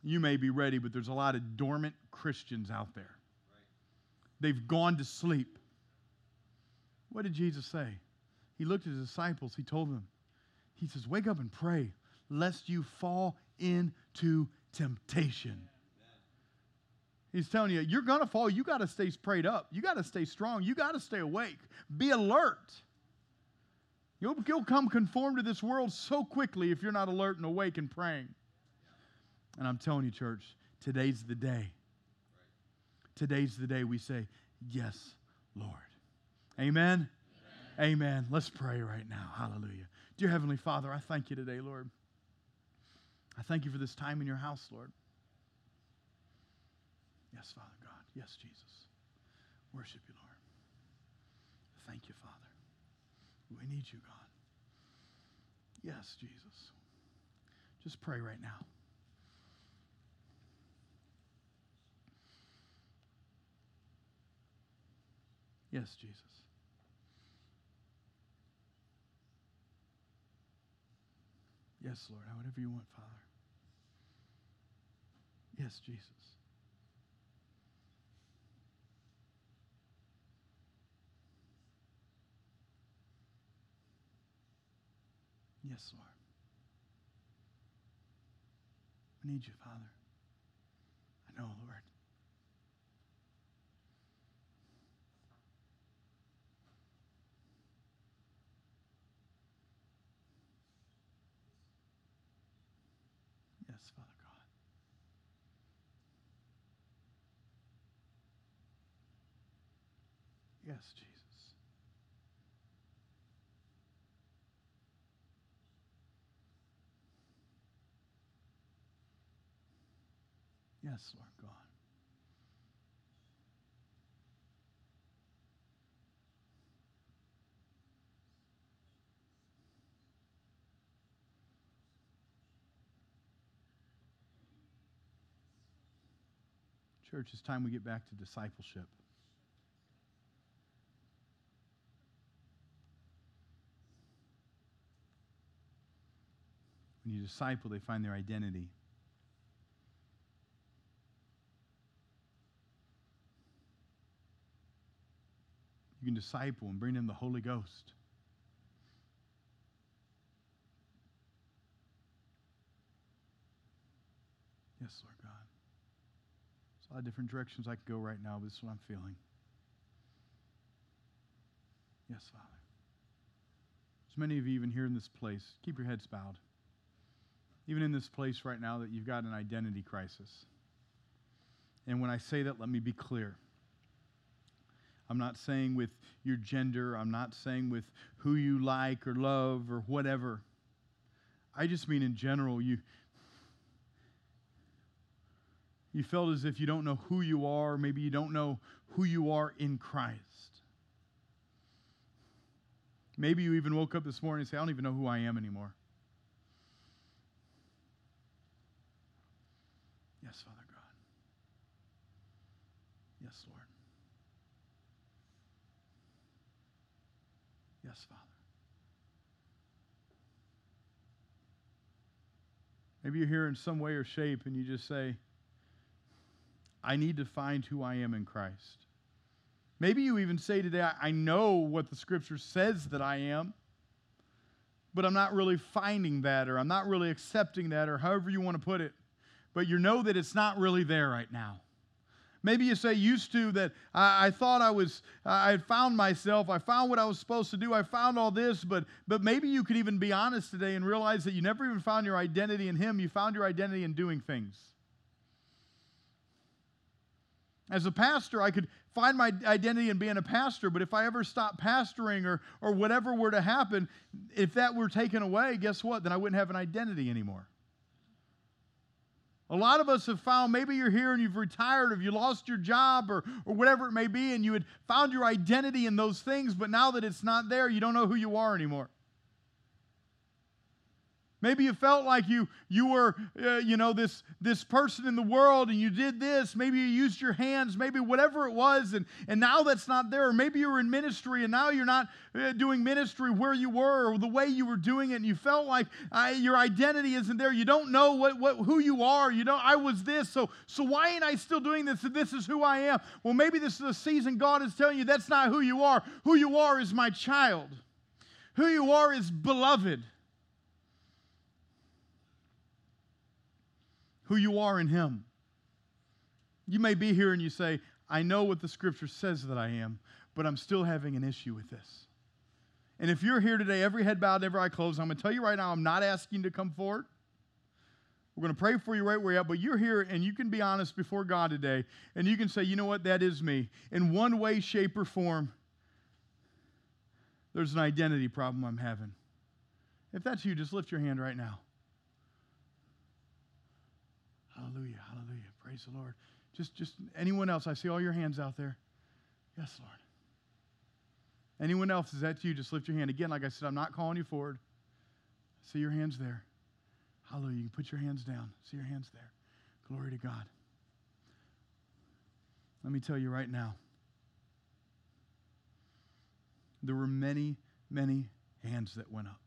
You may be ready, but there's a lot of dormant Christians out there. They've gone to sleep. What did Jesus say? He looked at his disciples, he told them, He says, Wake up and pray, lest you fall into temptation. He's telling you, you're going to fall. You got to stay prayed up. You got to stay strong. You got to stay awake. Be alert. You'll, you'll come conform to this world so quickly if you're not alert and awake and praying. And I'm telling you, church, today's the day. Today's the day we say, Yes, Lord. Amen. Amen. Amen. Let's pray right now. Hallelujah. Dear Heavenly Father, I thank you today, Lord. I thank you for this time in your house, Lord. Yes, Father God. Yes, Jesus. Worship you, Lord. Thank you, Father. We need you, God. Yes, Jesus. Just pray right now. Yes, Jesus. Yes, Lord, I whatever you want, Father. Yes, Jesus. Yes, Lord. We need you, Father. I know, Lord. Father God. Yes, Jesus. Yes, Lord God. Church, it's time we get back to discipleship. When you disciple, they find their identity. You can disciple and bring them the Holy Ghost. Yes, Lord a lot of different directions I could go right now, but this is what I'm feeling. Yes, Father. As many of you even here in this place. Keep your heads bowed. Even in this place right now, that you've got an identity crisis. And when I say that, let me be clear. I'm not saying with your gender, I'm not saying with who you like or love or whatever. I just mean in general, you, you felt as if you don't know who you are, maybe you don't know who you are in Christ. Maybe you even woke up this morning and say, I don't even know who I am anymore. Yes, Father God. Yes, Lord. Yes, Father. Maybe you're here in some way or shape and you just say, I need to find who I am in Christ. Maybe you even say today, I know what the scripture says that I am, but I'm not really finding that, or I'm not really accepting that, or however you want to put it. But you know that it's not really there right now. Maybe you say used to that I, I, thought I was I had found myself, I found what I was supposed to do, I found all this, but but maybe you could even be honest today and realize that you never even found your identity in him, you found your identity in doing things. As a pastor, I could find my identity in being a pastor, but if I ever stopped pastoring or, or whatever were to happen, if that were taken away, guess what? Then I wouldn't have an identity anymore. A lot of us have found maybe you're here and you've retired or you lost your job or, or whatever it may be, and you had found your identity in those things, but now that it's not there, you don't know who you are anymore. Maybe you felt like you, you were, uh, you know, this, this person in the world and you did this. Maybe you used your hands, maybe whatever it was, and, and now that's not there. Or maybe you were in ministry and now you're not uh, doing ministry where you were or the way you were doing it, and you felt like uh, your identity isn't there. You don't know what, what, who you are. You know, I was this, so, so why ain't I still doing this? And this is who I am. Well, maybe this is a season God is telling you that's not who you are. Who you are is my child, who you are is beloved. Who you are in Him. You may be here and you say, I know what the scripture says that I am, but I'm still having an issue with this. And if you're here today, every head bowed, every eye closed, I'm going to tell you right now, I'm not asking to come forward. We're going to pray for you right where you're at, but you're here and you can be honest before God today, and you can say, you know what, that is me. In one way, shape, or form, there's an identity problem I'm having. If that's you, just lift your hand right now. Hallelujah, hallelujah. Praise the Lord. Just just anyone else? I see all your hands out there. Yes, Lord. Anyone else? Is that you? Just lift your hand. Again, like I said, I'm not calling you forward. See your hands there. Hallelujah. You can put your hands down. See your hands there. Glory to God. Let me tell you right now. There were many, many hands that went up.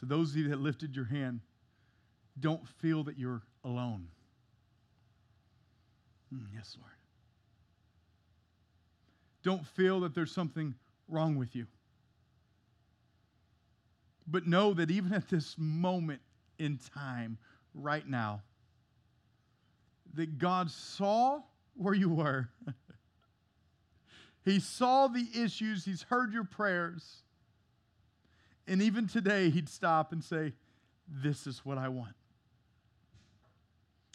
So, those of you that lifted your hand, don't feel that you're alone. Mm, yes, Lord. Don't feel that there's something wrong with you. But know that even at this moment in time, right now, that God saw where you were. he saw the issues, He's heard your prayers. And even today, He'd stop and say, This is what I want.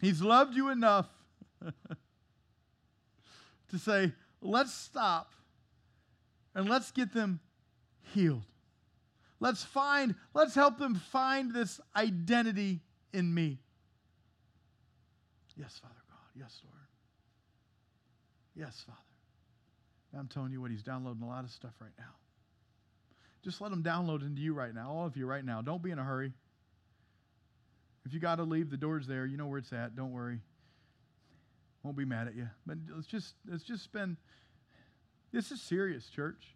He's loved you enough to say, Let's stop and let's get them healed. Let's find, let's help them find this identity in me. Yes, Father God. Yes, Lord. Yes, Father. I'm telling you what, he's downloading a lot of stuff right now. Just let him download into you right now, all of you right now. Don't be in a hurry. If you got to leave, the door's there. You know where it's at. Don't worry. Won't be mad at you. But let's just let's just spend. This is serious, church.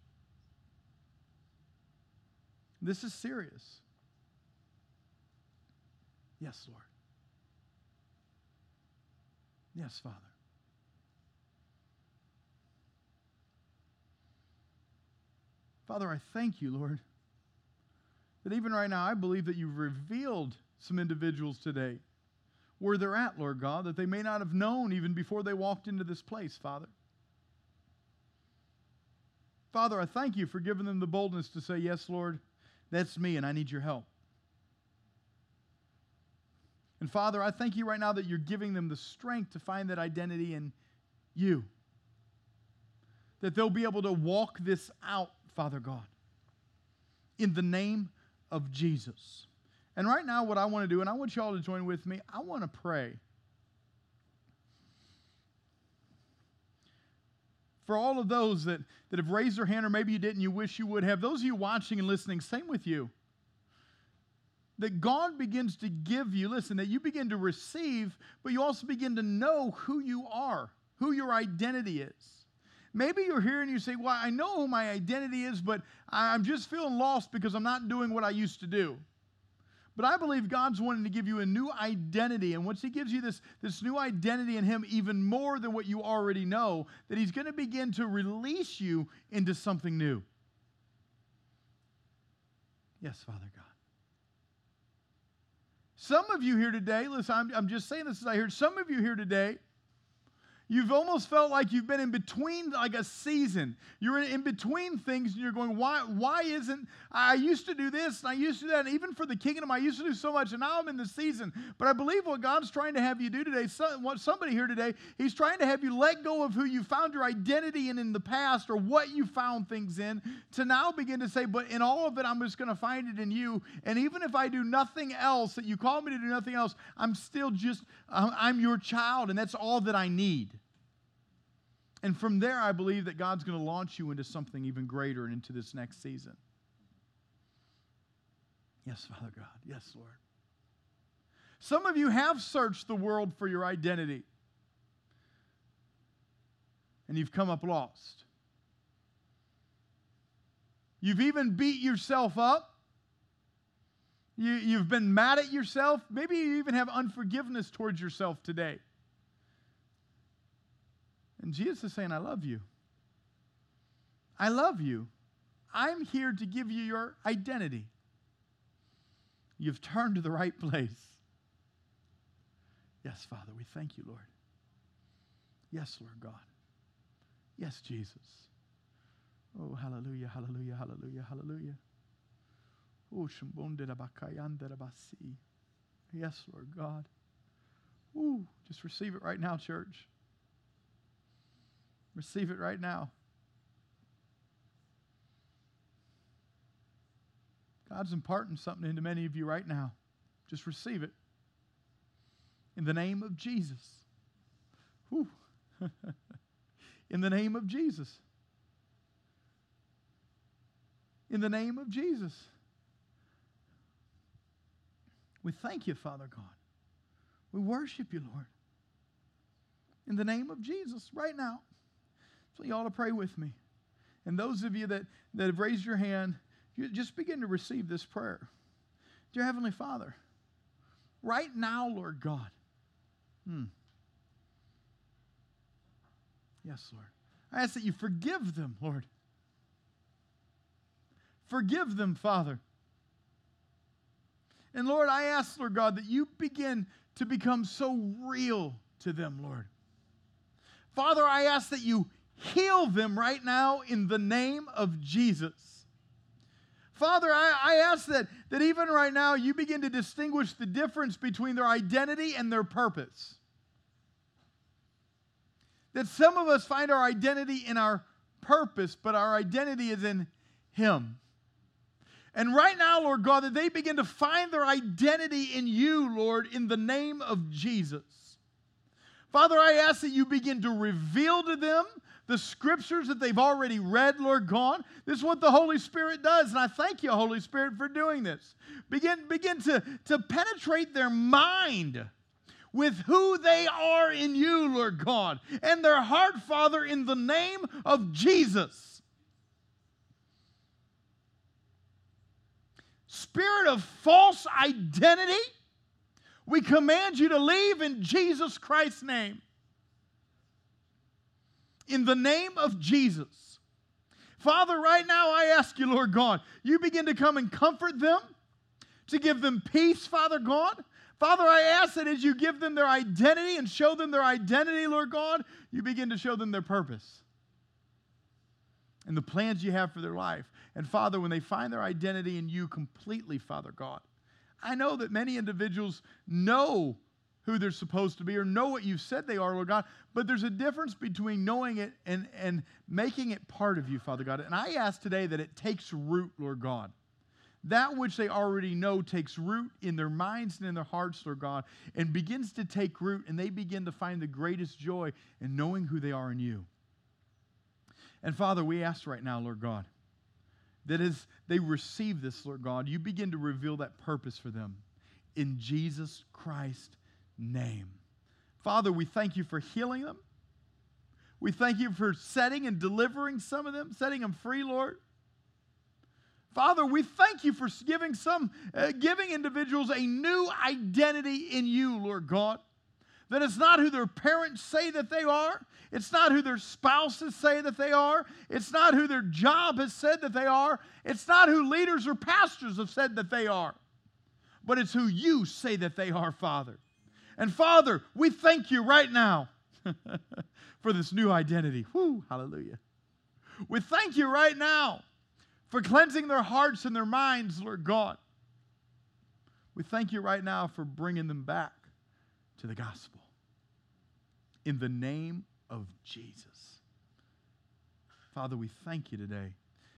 This is serious. Yes, Lord. Yes, Father. Father, I thank you, Lord, that even right now I believe that you've revealed some individuals today where they're at, Lord God, that they may not have known even before they walked into this place, Father. Father, I thank you for giving them the boldness to say, Yes, Lord, that's me, and I need your help. And Father, I thank you right now that you're giving them the strength to find that identity in you. That they'll be able to walk this out, Father God, in the name of Jesus. And right now, what I want to do, and I want you all to join with me, I want to pray. for all of those that, that have raised their hand, or maybe you didn't, you wish you would have, those of you watching and listening, same with you. That God begins to give you, listen, that you begin to receive, but you also begin to know who you are, who your identity is. Maybe you're here and you say, Well, I know who my identity is, but I'm just feeling lost because I'm not doing what I used to do. But I believe God's wanting to give you a new identity. And once He gives you this, this new identity in Him, even more than what you already know, that He's going to begin to release you into something new. Yes, Father God. Some of you here today, listen, I'm, I'm just saying this as I heard some of you here today You've almost felt like you've been in between, like a season. You're in, between things, and you're going, why, why isn't, I used to do this, and I used to do that, and even for the kingdom, I used to do so much, and now I'm in the season. But I believe what God's trying to have you do today, what somebody here today, He's trying to have you let go of who you found your identity in in the past, or what you found things in, to now begin to say, but in all of it, I'm just going to find it in you. And even if I do nothing else, that you call me to do nothing else, I'm still just, I'm your child, and that's all that I need. And from there, I believe that God's going to launch you into something even greater and into this next season. Yes, Father God. Yes, Lord. Some of you have searched the world for your identity, and you've come up lost. You've even beat yourself up. You, you've been mad at yourself. Maybe you even have unforgiveness towards yourself today. And Jesus is saying, I love you. I love you. I'm here to give you your identity. You've turned to the right place. Yes, Father, we thank you, Lord. Yes, Lord God. Yes, Jesus. Oh, hallelujah, hallelujah, hallelujah, hallelujah. Oh, Yes, Lord God. Ooh, just receive it right now, church. Receive it right now. God's imparting something into many of you right now. Just receive it. In the name of Jesus. Whew. In the name of Jesus. In the name of Jesus. We thank you, Father God. We worship you, Lord. In the name of Jesus, right now. So, you all to pray with me. And those of you that, that have raised your hand, you just begin to receive this prayer. Dear Heavenly Father, right now, Lord God. Hmm. Yes, Lord. I ask that you forgive them, Lord. Forgive them, Father. And Lord, I ask, Lord God, that you begin to become so real to them, Lord. Father, I ask that you heal them right now in the name of Jesus. Father, I, I ask that, that even right now you begin to distinguish the difference between their identity and their purpose. That some of us find our identity in our purpose, but our identity is in Him. And right now, Lord God, that they begin to find their identity in you, Lord, in the name of Jesus. Father, I ask that you begin to reveal to them the scriptures that they've already read, Lord God. This is what the Holy Spirit does. And I thank you, Holy Spirit, for doing this. Begin, begin to, to penetrate their mind with who they are in you, Lord God, and their heart, Father, in the name of Jesus. spirit of false identity, we command you to leave in Jesus Christ's name. In the name of Jesus. Father, right now I ask you, Lord God, you begin to come and comfort them, to give them peace, Father God. Father, I ask that as you give them their identity and show them their identity, Lord God, you begin to show them their purpose and the plans you have for their life. And Father, when they find their identity in you completely, Father God, I know that many individuals know who they're supposed to be or know what you've said they are, Lord God, but there's a difference between knowing it and, and making it part of you, Father God. And I ask today that it takes root, Lord God. That which they already know takes root in their minds and in their hearts, Lord God, and begins to take root, and they begin to find the greatest joy in knowing who they are in you. And Father, we ask right now, Lord God, that as they receive this, Lord God, you begin to reveal that purpose for them in Jesus Christ's name. Father, we thank you for healing them. We thank you for setting and delivering some of them, setting them free, Lord. Father, we thank you for giving some, uh, giving individuals a new identity in you, Lord God. That it's not who their parents say that they are. It's not who their spouses say that they are. It's not who their job has said that they are. It's not who leaders or pastors have said that they are. But it's who you say that they are, Father. And Father, we thank you right now for this new identity. Whoo, hallelujah. We thank you right now for cleansing their hearts and their minds, Lord God. We thank you right now for bringing them back to the gospel. In the name of Jesus. Father, we thank you today